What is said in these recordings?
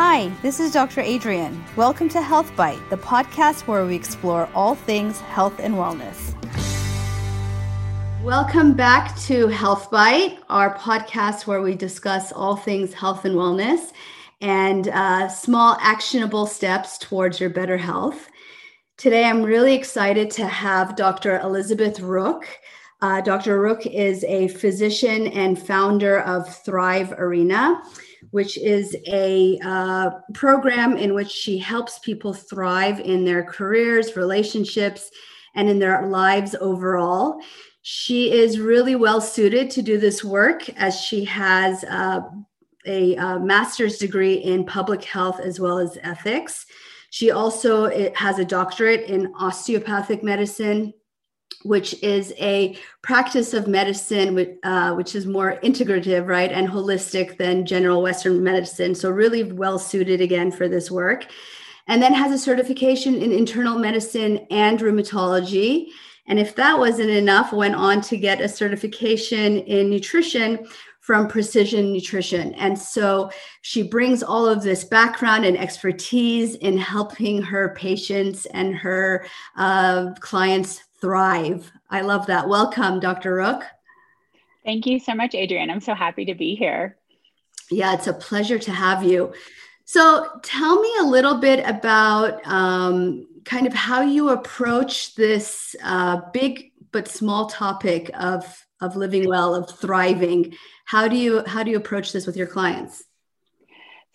Hi, this is Dr. Adrian. Welcome to Health Bite, the podcast where we explore all things health and wellness. Welcome back to Health Bite, our podcast where we discuss all things health and wellness and uh, small actionable steps towards your better health. Today, I'm really excited to have Dr. Elizabeth Rook. Uh, Dr. Rook is a physician and founder of Thrive Arena which is a uh, program in which she helps people thrive in their careers, relationships, and in their lives overall. She is really well suited to do this work as she has uh, a, a master's degree in public health as well as ethics. She also has a doctorate in osteopathic medicine which is a practice of medicine uh, which is more integrative right and holistic than general western medicine. So really well suited again for this work. And then has a certification in internal medicine and rheumatology. And if that wasn't enough went on to get a certification in nutrition from precision nutrition. And so she brings all of this background and expertise in helping her patients and her uh, clients thrive. I love that. Welcome, Dr. Rook. Thank you so much, Adrienne. I'm so happy to be here. Yeah, it's a pleasure to have you. So, tell me a little bit about um, kind of how you approach this uh, big but small topic of of living well, of thriving. How do you how do you approach this with your clients?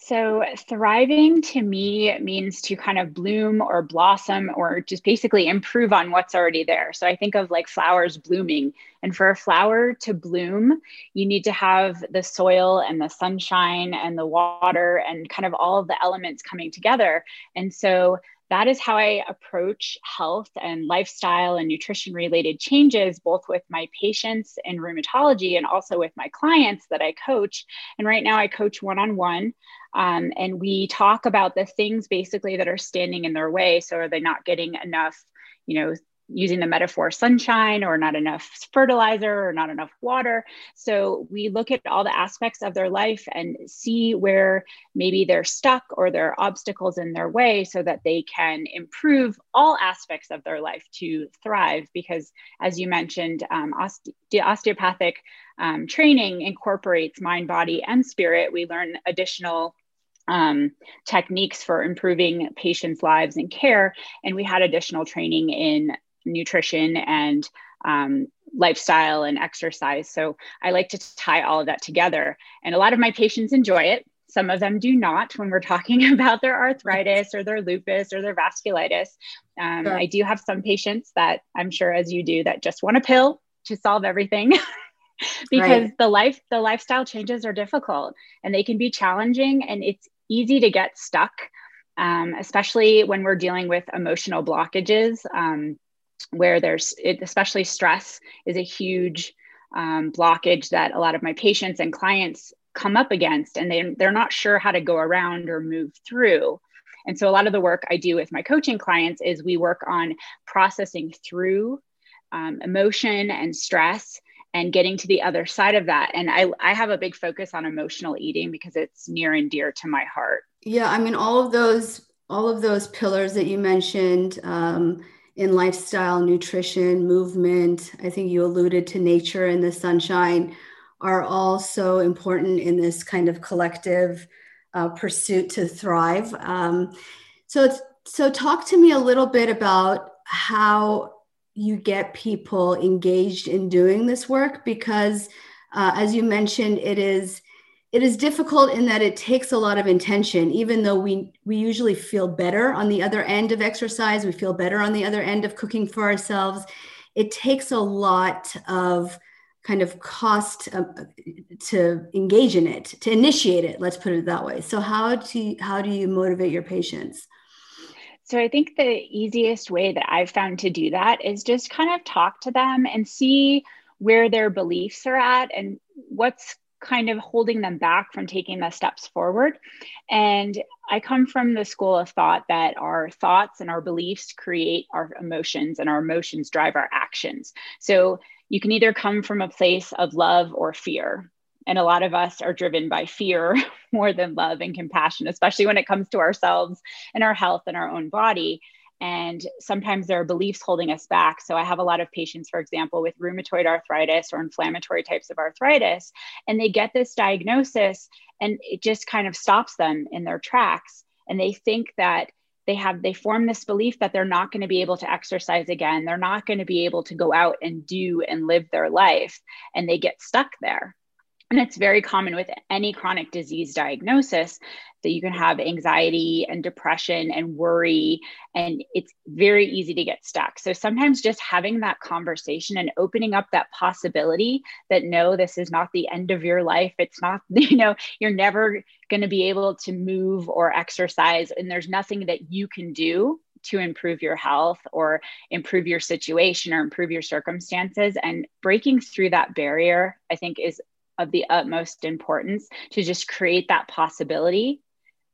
So, thriving to me means to kind of bloom or blossom or just basically improve on what's already there. So, I think of like flowers blooming. And for a flower to bloom, you need to have the soil and the sunshine and the water and kind of all of the elements coming together. And so, that is how I approach health and lifestyle and nutrition related changes, both with my patients in rheumatology and also with my clients that I coach. And right now, I coach one on one. and we talk about the things basically that are standing in their way. So, are they not getting enough? you know using the metaphor sunshine or not enough fertilizer or not enough water. So we look at all the aspects of their life and see where maybe they're stuck or there are obstacles in their way so that they can improve all aspects of their life to thrive. Because as you mentioned, um, oste- osteopathic um, training incorporates mind, body, and spirit. We learn additional um, techniques for improving patients' lives and care. And we had additional training in nutrition and um, lifestyle and exercise. So I like to tie all of that together. And a lot of my patients enjoy it. Some of them do not when we're talking about their arthritis or their lupus or their vasculitis. Um, sure. I do have some patients that I'm sure, as you do, that just want a pill to solve everything. because right. the life the lifestyle changes are difficult and they can be challenging and it's easy to get stuck um, especially when we're dealing with emotional blockages um, where there's it, especially stress is a huge um, blockage that a lot of my patients and clients come up against and they, they're not sure how to go around or move through. And so a lot of the work i do with my coaching clients is we work on processing through um, emotion and stress and getting to the other side of that. And I, I have a big focus on emotional eating because it's near and dear to my heart. Yeah i mean all of those all of those pillars that you mentioned um, in lifestyle, nutrition, movement. I think you alluded to nature and the sunshine are all so important in this kind of collective uh, pursuit to thrive. Um, so, so talk to me a little bit about how you get people engaged in doing this work because, uh, as you mentioned, it is it is difficult in that it takes a lot of intention even though we we usually feel better on the other end of exercise we feel better on the other end of cooking for ourselves. It takes a lot of kind of cost uh, to engage in it to initiate it let's put it that way. So how you, how do you motivate your patients? So I think the easiest way that I've found to do that is just kind of talk to them and see where their beliefs are at and what's kind of holding them back from taking the steps forward. And I come from the school of thought that our thoughts and our beliefs create our emotions, and our emotions drive our actions. So you can either come from a place of love or fear. And a lot of us are driven by fear more than love and compassion, especially when it comes to ourselves and our health and our own body. And sometimes there are beliefs holding us back. So I have a lot of patients, for example, with rheumatoid arthritis or inflammatory types of arthritis, and they get this diagnosis and it just kind of stops them in their tracks. And they think that they have they form this belief that they're not going to be able to exercise again they're not going to be able to go out and do and live their life and they get stuck there and it's very common with any chronic disease diagnosis that you can have anxiety and depression and worry, and it's very easy to get stuck. So sometimes just having that conversation and opening up that possibility that no, this is not the end of your life. It's not, you know, you're never going to be able to move or exercise, and there's nothing that you can do to improve your health or improve your situation or improve your circumstances. And breaking through that barrier, I think, is of the utmost importance to just create that possibility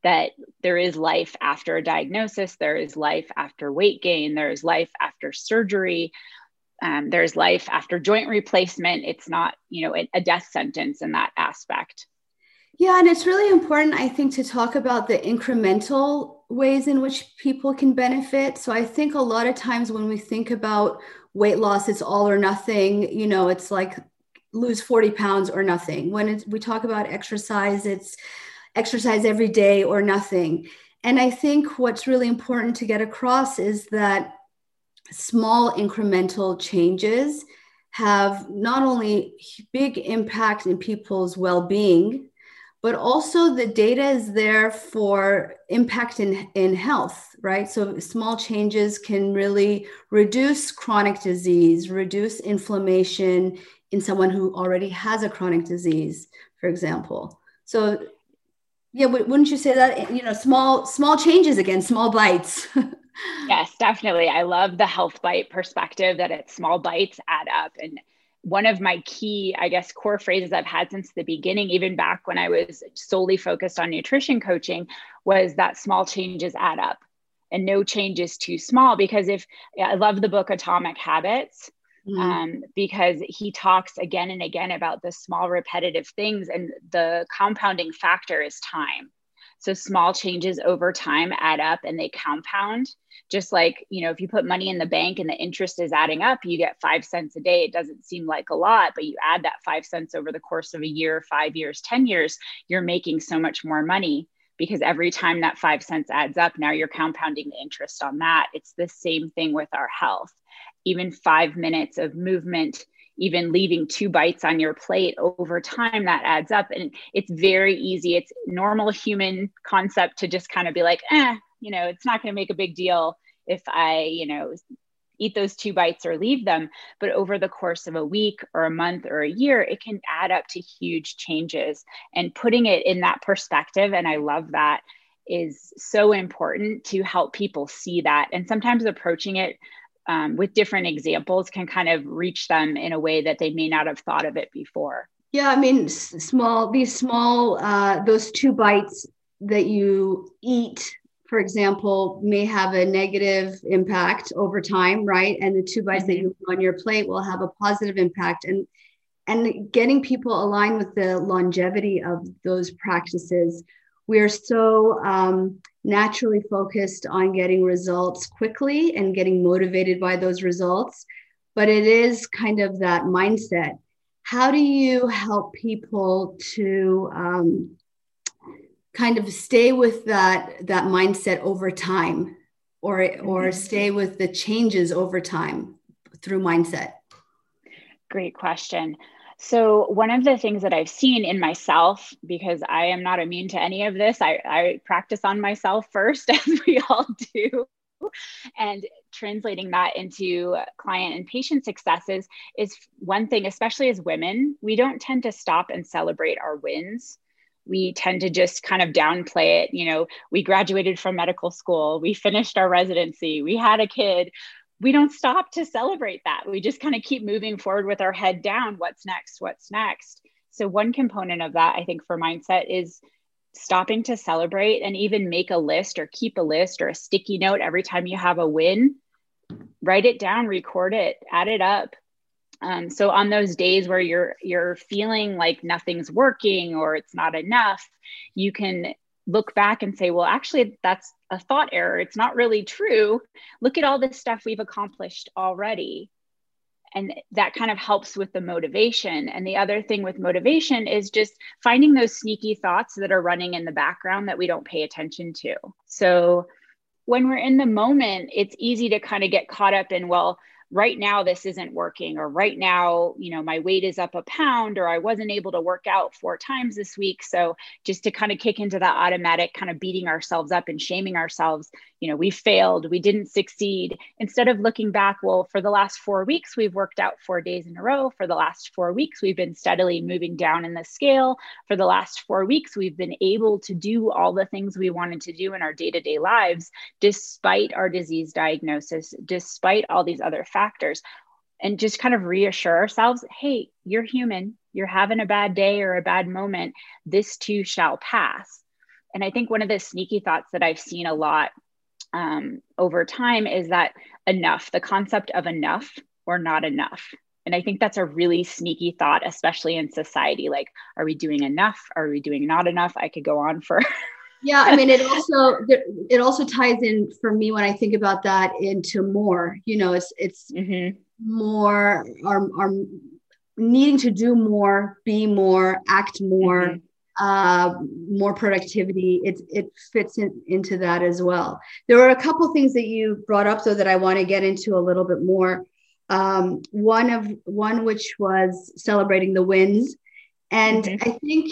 that there is life after a diagnosis, there is life after weight gain, there is life after surgery, um, there's life after joint replacement. It's not, you know, a death sentence in that aspect. Yeah, and it's really important, I think, to talk about the incremental ways in which people can benefit. So I think a lot of times when we think about weight loss, it's all or nothing. You know, it's like lose 40 pounds or nothing. When we talk about exercise, it's exercise every day or nothing. And I think what's really important to get across is that small incremental changes have not only big impact in people's well-being but also the data is there for impact in, in health right so small changes can really reduce chronic disease reduce inflammation in someone who already has a chronic disease, for example. So, yeah, wouldn't you say that you know small small changes again, small bites? yes, definitely. I love the health bite perspective that it's small bites add up and one of my key, I guess, core phrases I've had since the beginning, even back when I was solely focused on nutrition coaching, was that small changes add up and no change is too small. Because if I love the book Atomic Habits, mm-hmm. um, because he talks again and again about the small repetitive things and the compounding factor is time. So small changes over time add up and they compound. Just like you know if you put money in the bank and the interest is adding up you get five cents a day. It doesn't seem like a lot but you add that five cents over the course of a year five years ten years you're making so much more money because every time that five cents adds up now you're compounding the interest on that. It's the same thing with our health even five minutes of movement even leaving two bites on your plate over time that adds up. And it's very easy. It's normal human concept to just kind of be like eh you know it's not going to make a big deal if i you know eat those two bites or leave them. But over the course of a week or a month or a year it can add up to huge changes. And putting it in that perspective and i love that is so important to help people see that. And sometimes approaching it um, with different examples can kind of reach them in a way that they may not have thought of it before. Yeah, I mean, small, these small, uh, those two bites that you eat, for example, may have a negative impact over time, right? And the two bites mm-hmm. that you put on your plate will have a positive impact. And and getting people aligned with the longevity of those practices we are so um, naturally focused on getting results quickly and getting motivated by those results. But it is kind of that mindset. How do you help people to um, kind of stay with that that mindset over time or or mm-hmm. stay with the changes over time through mindset? Great question so, one of the things that I've seen in myself, because I am not immune to any of this, I, I practice on myself first, as we all do. And translating that into client and patient successes is one thing, especially as women, we don't tend to stop and celebrate our wins we tend to just kind of downplay it. You know, we graduated from medical school, we finished our residency, we had a kid, we don't stop to celebrate that. We just kind of keep moving forward with our head down. What's next? What's next? So, one component of that, I think, for mindset is stopping to celebrate and even make a list or keep a list or a sticky note every time you have a win. Write it down, record it, add it up. Um, so on those days where you're you're feeling like nothing's working or it's not enough, you can look back and say, well, actually, that's a thought error. It's not really true. Look at all this stuff we've accomplished already. And that kind of helps with the motivation. And the other thing with motivation is just finding those sneaky thoughts that are running in the background that we don't pay attention to. So when we're in the moment, it's easy to kind of get caught up in, well, right now this isn't working or right now you know my weight is up a pound or i wasn't able to work out four times this week. So just to kind of kick into that automatic kind of beating ourselves up and shaming ourselves you know we failed we didn't succeed. Instead of looking back well for the last four weeks we've worked out four days in a row. For the last four weeks we've been steadily moving down in the scale. For the last four weeks we've been able to do all the things we wanted to do in our day-to-day lives despite our disease diagnosis despite all these other factors and just kind of reassure ourselves hey you're human you're having a bad day or a bad moment this too shall pass and i think one of the sneaky thoughts that i've seen a lot um, over time is that enough, the concept of enough or not enough. And I think that's a really sneaky thought, especially in society. Like, are we doing enough? Are we doing not enough? I could go on for. yeah, I mean, it also it also ties in for me when I think about that into more. You know, it's it's mm-hmm. more our our needing to do more, be more, act more. Mm-hmm uh, more productivity, it, it fits in, into that as well. There were a couple things that you brought up, though, that I want to get into a little bit more. Um, one of one which was celebrating the wins, and mm-hmm. I think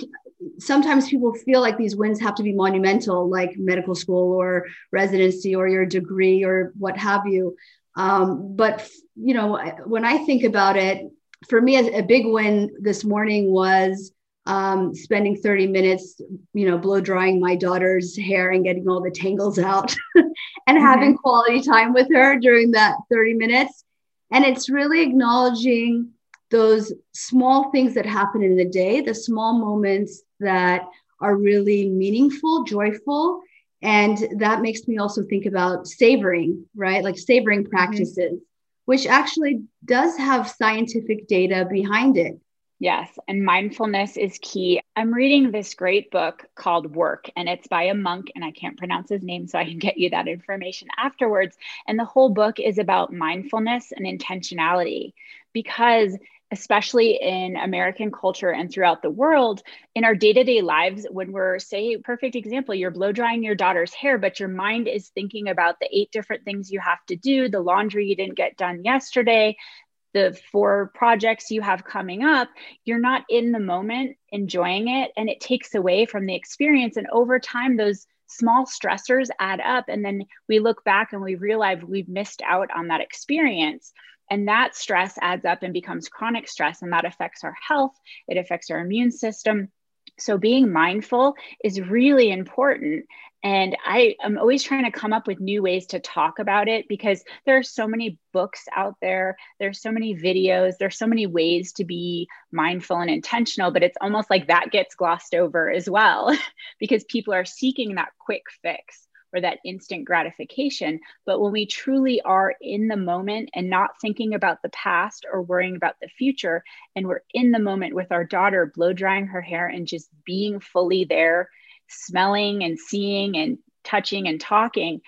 sometimes people feel like these wins have to be monumental, like medical school or residency or your degree or what have you. Um, but you know, when I think about it, for me, a big win this morning was um, spending 30 minutes, you know, blow drying my daughter's hair and getting all the tangles out and mm-hmm. having quality time with her during that 30 minutes. And it's really acknowledging those small things that happen in the day, the small moments that are really meaningful, joyful. And that makes me also think about savoring, right? Like savoring mm-hmm. practices, mm-hmm. which actually does have scientific data behind it. Yes, and mindfulness is key. I'm reading this great book called Work, and it's by a monk, and I can't pronounce his name, so I can get you that information afterwards. And the whole book is about mindfulness and intentionality because especially in American culture and throughout the world, in our day to day lives, when we're, say, perfect example, you're blow drying your daughter's hair, but your mind is thinking about the eight different things you have to do, the laundry you didn't get done yesterday, the four projects you have coming up, you're not in the moment enjoying it and it takes away from the experience. And over time, those small stressors add up. And then we look back and we realize we've missed out on that experience. And that stress adds up and becomes chronic stress, and that affects our health, it affects our immune system. So, being mindful is really important. And I am always trying to come up with new ways to talk about it because there are so many books out there. There's so many videos. There's so many ways to be mindful and intentional, but it's almost like that gets glossed over as well because people are seeking that quick fix or that instant gratification. But when we truly are in the moment and not thinking about the past or worrying about the future, and we're in the moment with our daughter blow drying her hair and just being fully there smelling and seeing and touching and talking,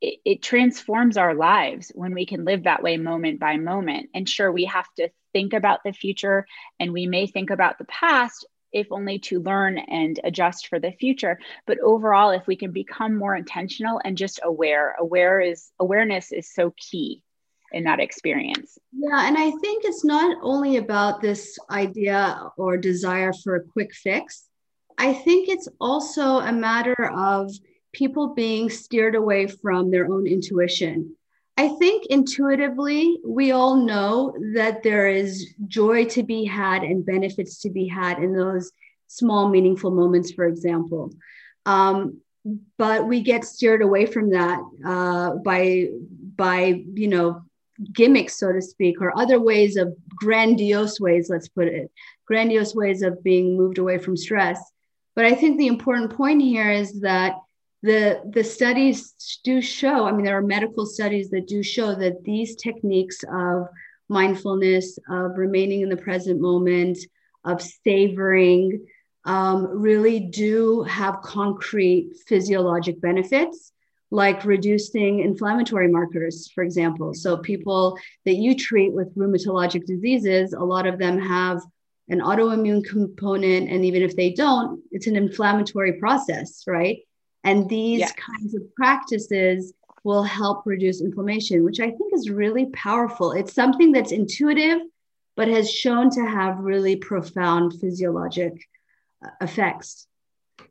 it, it, transforms our lives when we can live that way moment by moment. And sure, we have to think about the future and we may think about the past, if only to learn and adjust for the future. But overall, if we can become more intentional and just aware, aware is awareness is so key in that experience. Yeah, and I think it's not only about this idea or desire for a quick fix I think it's also a matter of people being steered away from their own intuition. I think intuitively, we all know that there is joy to be had and benefits to be had in those small, meaningful moments, for example. Um, but we get steered away from that uh, by, by, you know, gimmicks, so to speak, or other ways of grandiose ways, let's put it, grandiose ways of being moved away from stress. But I think the important point here is that the the studies do show. I mean, there are medical studies that do show that these techniques of mindfulness, of remaining in the present moment, of savoring, um, really do have concrete physiologic benefits like reducing inflammatory markers, for example. So, people that you treat with rheumatologic diseases, a lot of them have an autoimmune component. And even if they don't, it's an inflammatory process, right? And these kinds of practices will help reduce inflammation, which I think is really powerful. It's something that's intuitive, but has shown to have really profound physiologic uh, effects.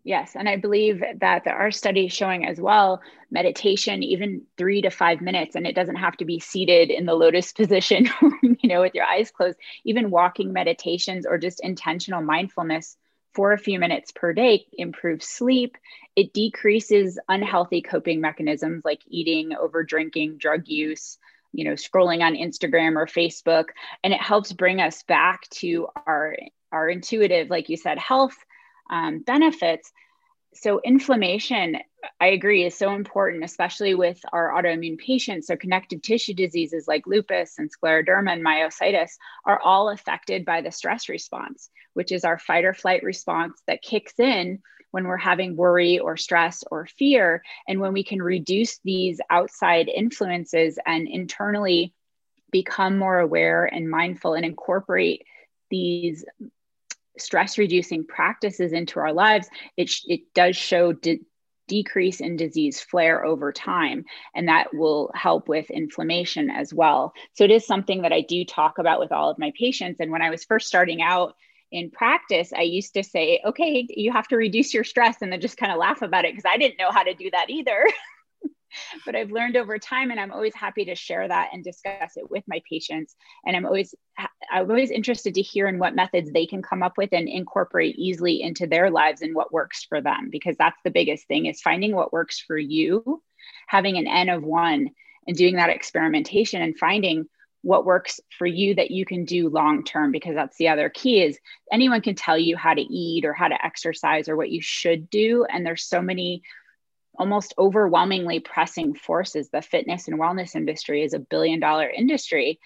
Yes, and I believe that there are studies showing as well meditation, even three to five minutes, and it doesn't have to be seated in the lotus position, you know, with your eyes closed. Even walking meditations or just intentional mindfulness for a few minutes per day improves sleep. It decreases unhealthy coping mechanisms like eating, over drinking, drug use, you know, scrolling on Instagram or Facebook, and it helps bring us back to our our intuitive, like you said, health um, benefits. So, inflammation, I agree, is so important, especially with our autoimmune patients. So, connective tissue diseases like lupus and scleroderma and myositis are all affected by the stress response, which is our fight or flight response that kicks in when we're having worry or stress or fear. And when we can reduce these outside influences and internally become more aware and mindful and incorporate these stress reducing practices into our lives, it, it does show de- decrease in disease flare over time. And that will help with inflammation as well. So it is something that I do talk about with all of my patients. And when I was first starting out, in practice, I used to say, okay, you have to reduce your stress and then just kind of laugh about it because I didn't know how to do that either. but I've learned over time, and I'm always happy to share that and discuss it with my patients. And I'm always I'm always interested to hear in what methods they can come up with and incorporate easily into their lives and what works for them, because that's the biggest thing is finding what works for you, having an N of one, and doing that experimentation and finding what works for you that you can do long term because that's the other key is anyone can tell you how to eat or how to exercise or what you should do and there's so many almost overwhelmingly pressing forces. The fitness and wellness industry is a billion dollar industry.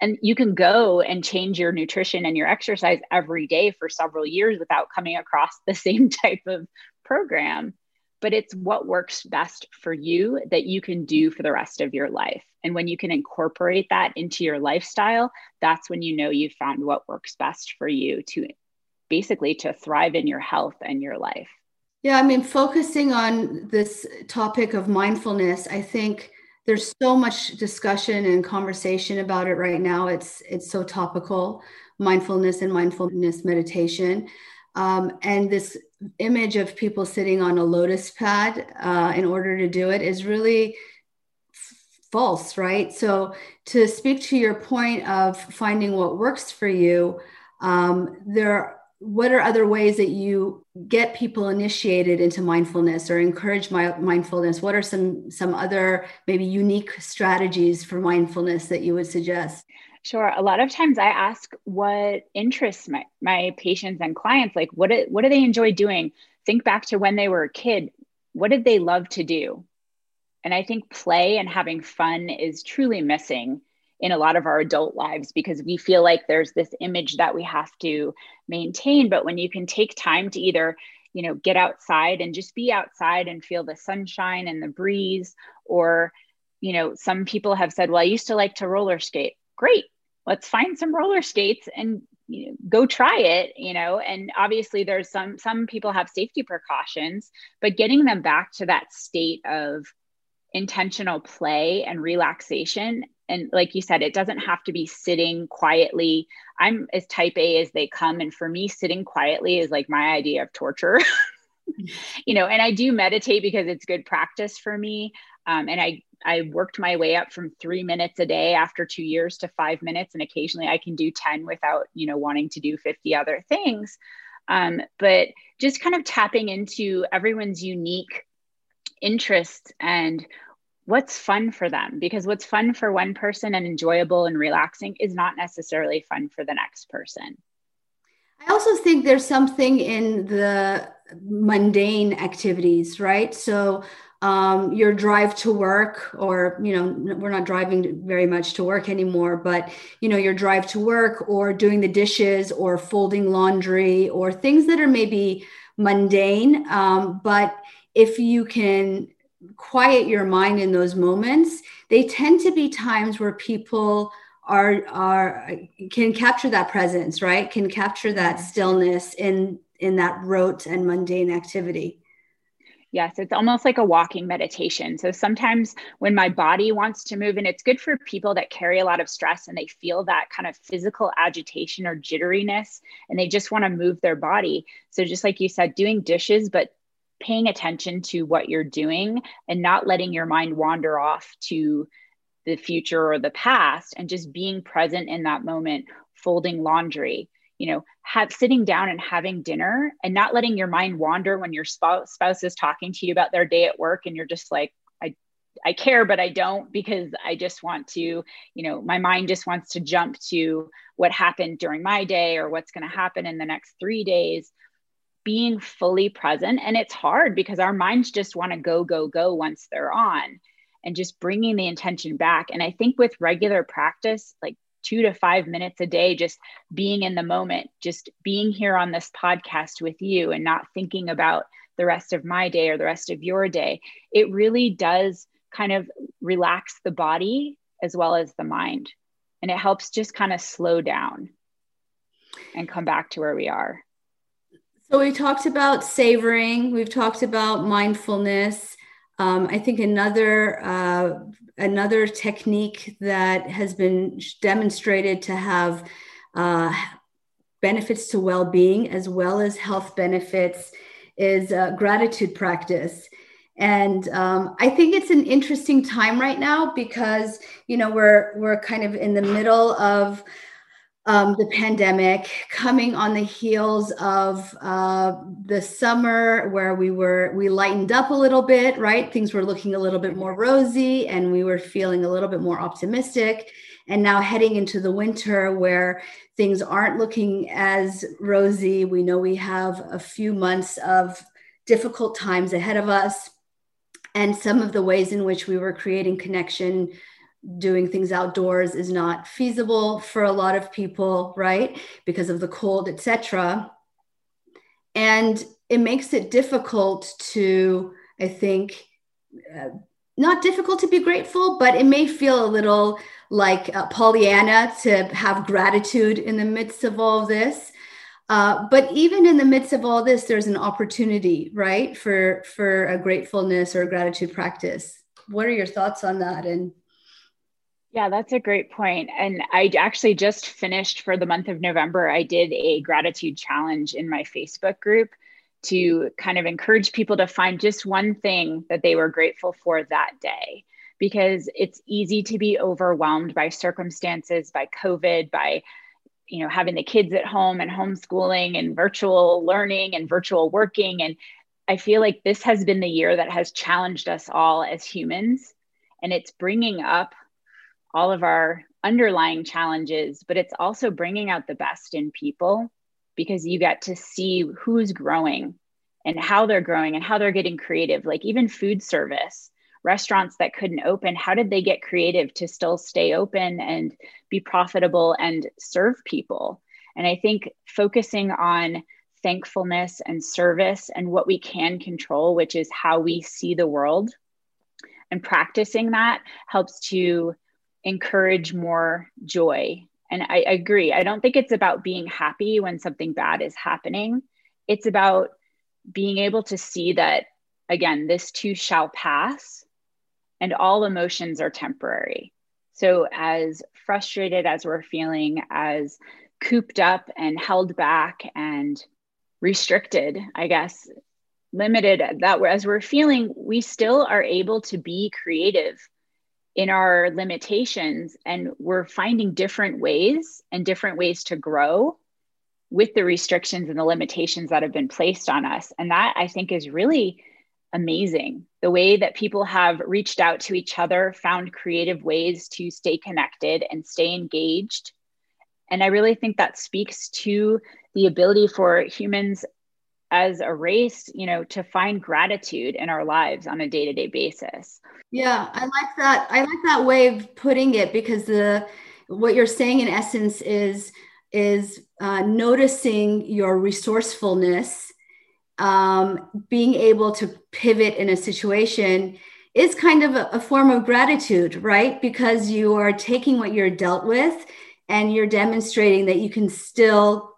And you can go and change your nutrition and your exercise every day for several years without coming across the same type of program. But it's what works best for you that you can do for the rest of your life. And when you can incorporate that into your lifestyle, that's when you know you've found what works best for you to basically to thrive in your health and your life. Yeah, I mean, focusing on this topic of mindfulness, I think there's so much discussion and conversation about it right now. It's it's so topical, mindfulness and mindfulness meditation, um, and this image of people sitting on a lotus pad uh, in order to do it is really false, right? So to speak to your point of finding what works for you, um, there what are other ways that you get people initiated into mindfulness or encourage my, mindfulness what are some some other maybe unique strategies for mindfulness that you would suggest Sure. A lot of times I ask what interests my, my patients and clients, like what, it what do they enjoy doing? Think back to when they were a kid. What did they love to do? And I think play and having fun is truly missing in a lot of our adult lives because we feel like there's this image that we have to maintain. But when you can take time to either you know get outside and just be outside and feel the sunshine and the breeze or you know some people have said well i used to like to roller skate. Great. Let's find some roller skates and you know, go try it you know? And obviously there's some some people have safety precautions but getting them back to that state of intentional play and relaxation and like you said it doesn't have to be sitting quietly. I'm as type a as they come and for me sitting quietly is like my idea of torture. You know and i do meditate because it's good practice for me. Um, and i i worked my way up from three minutes a day after two years to five minutes and occasionally i can do 10 without you know wanting to do 50 other things. Um, but just kind of tapping into everyone's unique interests and what's fun for them because what's fun for one person and enjoyable and relaxing is not necessarily fun for the next person. I also think there's something in the mundane activities, right? So um, your drive to work or you know we're not driving very much to work anymore but you know your drive to work or doing the dishes or folding laundry or things that are maybe mundane um, but if you can quiet your mind in those moments they tend to be times where people are are can capture that presence right can capture that stillness in in that rote and mundane activity Yes, it's almost like a walking meditation. So sometimes when my body wants to move, and it's good for people that carry a lot of stress and they feel that kind of physical agitation or jitteriness and they just want to move their body. So, just like you said, doing dishes, but paying attention to what you're doing and not letting your mind wander off to the future or the past and just being present in that moment, folding laundry you know have sitting down and having dinner and not letting your mind wander when your spouse, spouse is talking to you about their day at work and you're just like i i care but i don't because i just want to you know my mind just wants to jump to what happened during my day or what's going to happen in the next 3 days being fully present and it's hard because our minds just want to go go go once they're on and just bringing the intention back and i think with regular practice like two to five minutes a day, just being in the moment, just being here on this podcast with you and not thinking about the rest of my day or the rest of your day, it really does kind of relax the body as well as the mind. And it helps just kind of slow down and come back to where we are. So, we talked about savoring, we've talked about mindfulness. Um, I think another uh, another technique that has been demonstrated to have uh, benefits to well-being as well as health benefits is uh, gratitude practice and um, i think it's an interesting time right now because you know we're we're kind of in the middle of um, the pandemic coming on the heels of uh, the summer where we were we lightened up a little bit right? Things were looking a little bit more rosy and we were feeling a little bit more optimistic. And now heading into the winter where things aren't looking as rosy we know we have a few months of difficult times ahead of us. And some of the ways in which we were creating connection doing things outdoors is not feasible for a lot of people right? Because of the cold etc and it makes it difficult to i think uh, not difficult to be grateful but it may feel a little like uh, pollyanna to have gratitude in the midst of all this. Uh, but even in the midst of all this there's an opportunity right for for a gratefulness or a gratitude practice. What are your thoughts on that? And yeah, that's a great point. And I actually just finished for the month of November, I did a gratitude challenge in my Facebook group to kind of encourage people to find just one thing that they were grateful for that day. Because it's easy to be overwhelmed by circumstances, by COVID, by you know having the kids at home and homeschooling and virtual learning and virtual working and i feel like this has been the year that has challenged us all as humans and it's bringing up all of our underlying challenges, but it's also bringing out the best in people because you get to see who's growing and how they're growing and how they're getting creative. Like even food service, restaurants that couldn't open, how did they get creative to still stay open and be profitable and serve people? And I think focusing on thankfulness and service and what we can control, which is how we see the world, and practicing that helps to encourage more joy. And I, agree. I don't think it's about being happy when something bad is happening. It's about being able to see that, again, this too shall pass and all emotions are temporary. So, as frustrated as we're feeling, as cooped up and held back and restricted, I guess, limited that as we're feeling, we still are able to be creative in our limitations and we're finding different ways and different ways to grow with the restrictions and the limitations that have been placed on us. And that i think is really amazing. The way that people have reached out to each other found creative ways to stay connected and stay engaged. And i really think that speaks to the ability for humans as a race, you know, to find gratitude in our lives on a day-to-day basis. Yeah, I like that. I like that way of putting it because the what you're saying in essence is is uh, noticing your resourcefulness, um, being able to pivot in a situation is kind of a, a form of gratitude, right? Because you are taking what you're dealt with and you're demonstrating that you can still,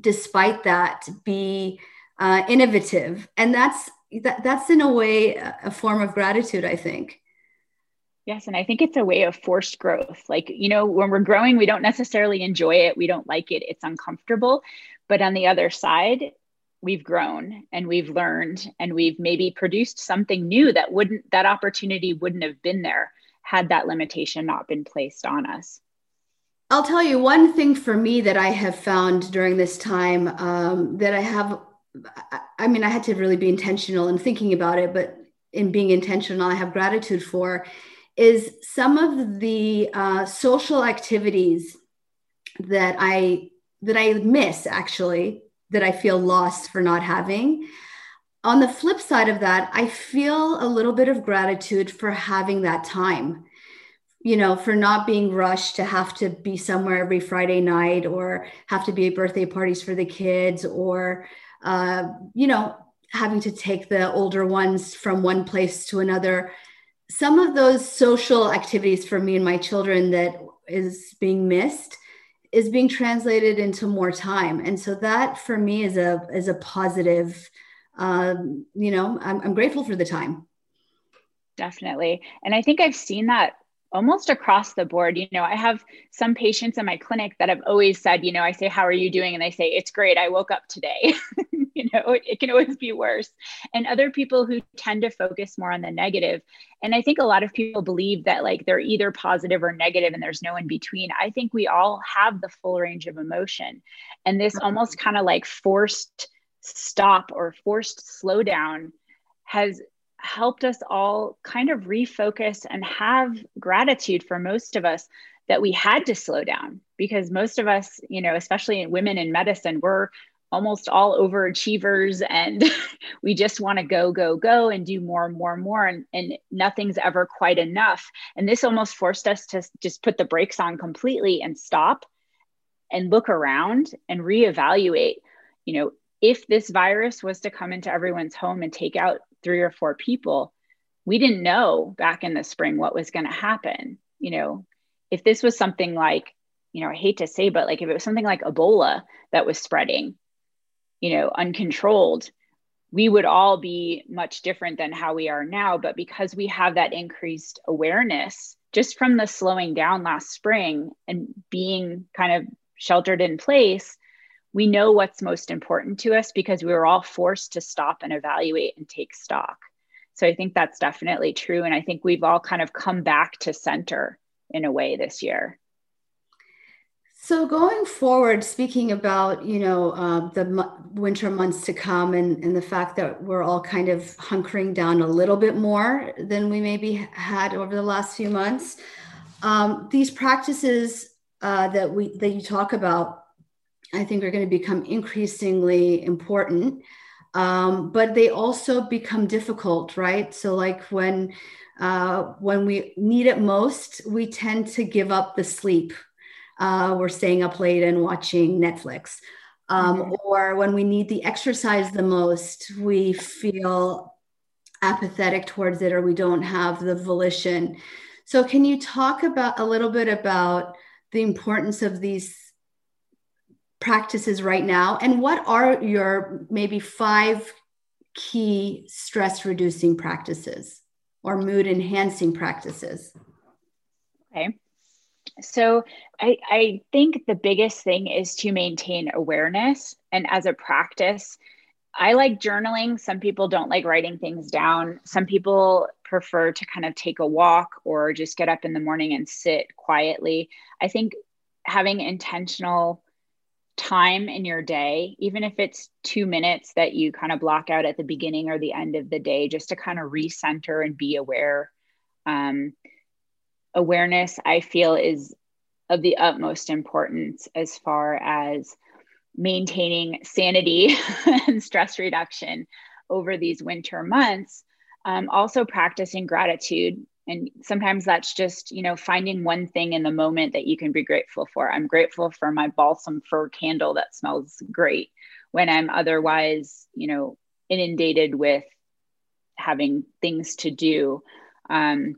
despite that, be uh, innovative. And that's that, that's in a way a form of gratitude, I think. Yes, and I think it's a way of forced growth. Like, you know, when we're growing, we don't necessarily enjoy it, we don't like it, it's uncomfortable. But on the other side, we've grown and we've learned and we've maybe produced something new that wouldn't that opportunity wouldn't have been there had that limitation not been placed on us. I'll tell you one thing for me that I have found during this time um, that I have. I mean, I had to really be intentional in thinking about it, but in being intentional, I have gratitude for is some of the uh, social activities that I that I miss actually that I feel lost for not having. On the flip side of that, I feel a little bit of gratitude for having that time. You know, for not being rushed to have to be somewhere every Friday night or have to be at birthday parties for the kids or, uh, you know, having to take the older ones from one place to another. Some of those social activities for me and my children that is being missed is being translated into more time. And so that for me is a is a positive um, you know I'm, I'm grateful for the time. Definitely. And i think i've seen that almost across the board. You know, I have some patients in my clinic that have always said, you know, I say, How are you doing? And they say, It's great. I woke up today. you know, it, it, can always be worse. And other people who tend to focus more on the negative. And I think a lot of people believe that like they're either positive or negative and there's no in between. I think we all have the full range of emotion. And this mm-hmm. almost kind of like forced stop or forced slowdown has helped us all kind of refocus and have gratitude for most of us that we had to slow down because most of us, you know, especially women in medicine, we're almost all overachievers and we just want to go, go, go and do more and more and more. And, and nothing's ever quite enough. And this almost forced us to just put the brakes on completely and stop and look around and reevaluate, you know, if this virus was to come into everyone's home and take out three or four people, we didn't know back in the spring what was going to happen. You know, if this was something like, you know, I hate to say, but like if it was something like Ebola that was spreading, you know, uncontrolled, we would all be much different than how we are now. But because we have that increased awareness just from the slowing down last spring and being kind of sheltered in place, we know what's most important to us because we were all forced to stop and evaluate and take stock. So I think that's definitely true. And I think we've all kind of come back to center in a way this year. So going forward, speaking about you know uh, the m- winter months to come, and, and the fact that we're all kind of hunkering down a little bit more than we maybe had over the last few months, um, these practices uh, that we that you talk about I think are going to become increasingly important. Um, but they also become difficult, right? So, like when uh, when we need it most, we tend to give up the sleep. Uh, we're staying up late and watching Netflix. Um, mm-hmm. Or when we need the exercise the most, we feel apathetic towards it, or we don't have the volition. So, can you talk about a little bit about the importance of these practices right now? And what are your maybe five key stress reducing practices or mood enhancing practices? Okay. So I, I think the biggest thing is to maintain awareness. And as a practice, I like journaling. Some people don't like writing things down. Some people prefer to kind of take a walk or just get up in the morning and sit quietly. I think having intentional time in your day, even if it's two minutes that you kind of block out at the beginning or the end of the day, just to kind of recenter and be aware. Um, awareness, I feel, is of the utmost importance as far as maintaining sanity and stress reduction over these winter months. Um, also practicing gratitude. And sometimes that's just, you know, finding one thing in the moment that you can be grateful for. I'm grateful for my balsam fir candle that smells great when I'm otherwise, you know, inundated with having things to do. Um,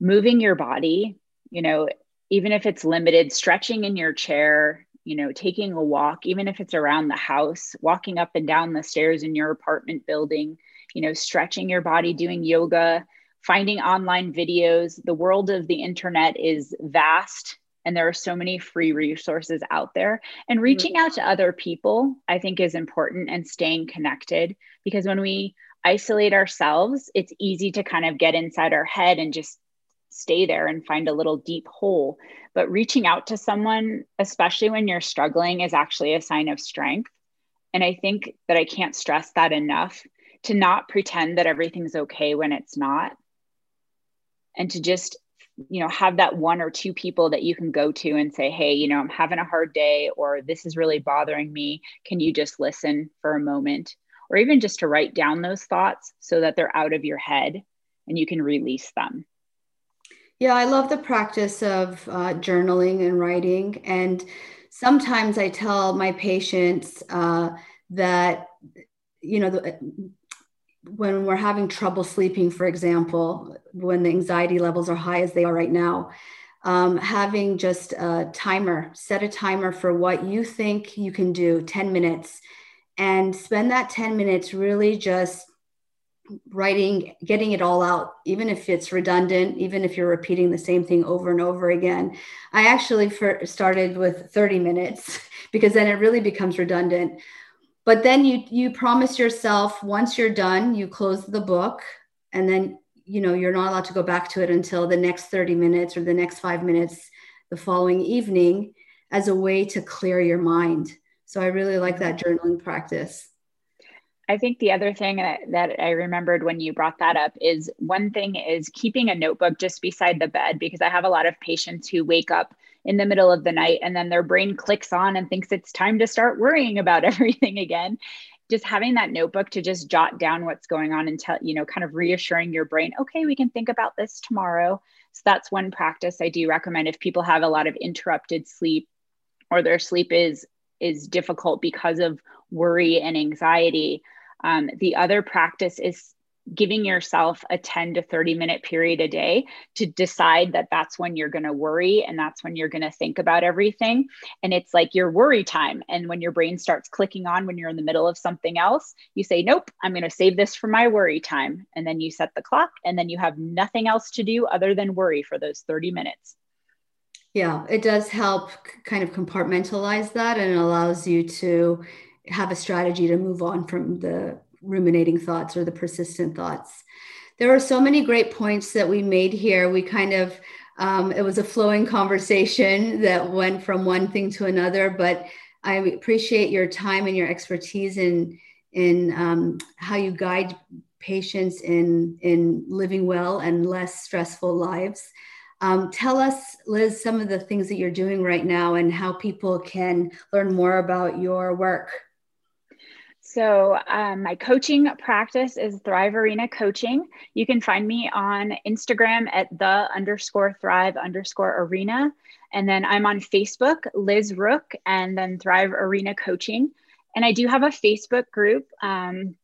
moving your body, you know, even if it's limited, stretching in your chair, you know, taking a walk, even if it's around the house, walking up and down the stairs in your apartment building, you know, stretching your body, doing yoga, finding online videos. The world of the internet is vast and there are so many free resources out there. And mm-hmm. reaching out to other people, I think, is important and staying connected because when we isolate ourselves, it's easy to kind of get inside our head and just stay there and find a little deep hole. But reaching out to someone, especially when you're struggling, is actually a sign of strength. And I think that I can't stress that enough to not pretend that everything's okay when it's not. And to just, you know, have that one or two people that you can go to and say, hey, you know, I'm having a hard day or this is really bothering me. Can you just listen for a moment? Or even just to write down those thoughts so that they're out of your head and you can release them. Yeah, I love the practice of uh, journaling and writing. And sometimes I tell my patients uh, that, you know, the, when we're having trouble sleeping, for example, when the anxiety levels are high as they are right now, um, having just a timer, set a timer for what you think you can do, 10 minutes, and spend that 10 minutes really just writing, getting it all out, even if it's redundant, even if you're repeating the same thing over and over again. I actually started with 30 minutes because then it really becomes redundant. But then you you promise yourself once you're done, you close the book, and then you know you're not allowed to go back to it until the next 30 minutes or the next five minutes the following evening as a way to clear your mind. So I really like that mm-hmm. journaling practice. I think the other thing that, that, I remembered when you brought that up is one thing is keeping a notebook just beside the bed because I have a lot of patients who wake up in the middle of the night and then their brain clicks on and thinks it's time to start worrying about everything again. Just having that notebook to just jot down what's going on and tell, you know, kind of reassuring your brain, okay, we can think about this tomorrow. So that's one practice I do recommend if people have a lot of interrupted sleep or their sleep is is difficult because of worry and anxiety um, the other practice is giving yourself a 10 to 30 minute period a day to decide that that's when you're going to worry and that's when you're going to think about everything. And it's like your worry time. And when your brain starts clicking on when you're in the middle of something else, you say, Nope, I'm going to save this for my worry time. And then you set the clock and then you have nothing else to do other than worry for those 30 minutes. Yeah, it does help kind of compartmentalize that and it allows you to have a strategy to move on from the ruminating thoughts or the persistent thoughts. There are so many great points that we made here. We kind of, um, it was a flowing conversation that went from one thing to another, but I appreciate your time and your expertise in, in um, how you guide patients in, in living well and less stressful lives. Um, tell us, Liz, some of the things that you're doing right now and how people can learn more about your work. So, um, my coaching practice is Thrive Arena Coaching. You can find me on Instagram at the underscore thrive underscore arena. And then I'm on Facebook, Liz Rook, and then Thrive Arena Coaching. And I do have a Facebook group. Um,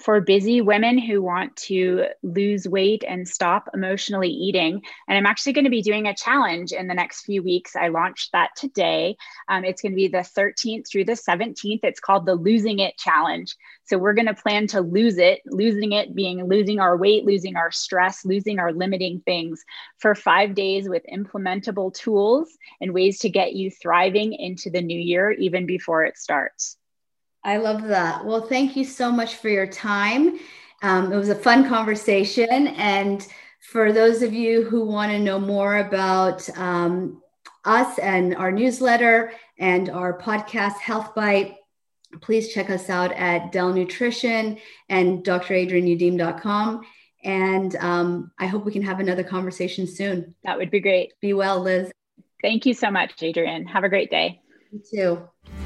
for busy women who want to lose weight and stop emotionally eating. And I'm actually going to be doing a challenge in the next few weeks. I launched that today. Um, it's going to be the 13th through the 17th. It's called the Losing It Challenge. So we're going to plan to lose it, losing it being losing our weight, losing our stress, losing our limiting things for five days with implementable tools and ways to get you thriving into the new year, even before it starts. I love that. Well, thank you so much for your time. Um, it was a fun conversation. And for those of you who want to know more about um, us and our newsletter and our podcast, Health Bite, please check us out at Dell Nutrition and dradrienneyoudim.com. And um, I hope we can have another conversation soon. That would be great. Be well, Liz. Thank you so much, Adrienne. Have a great day. You too.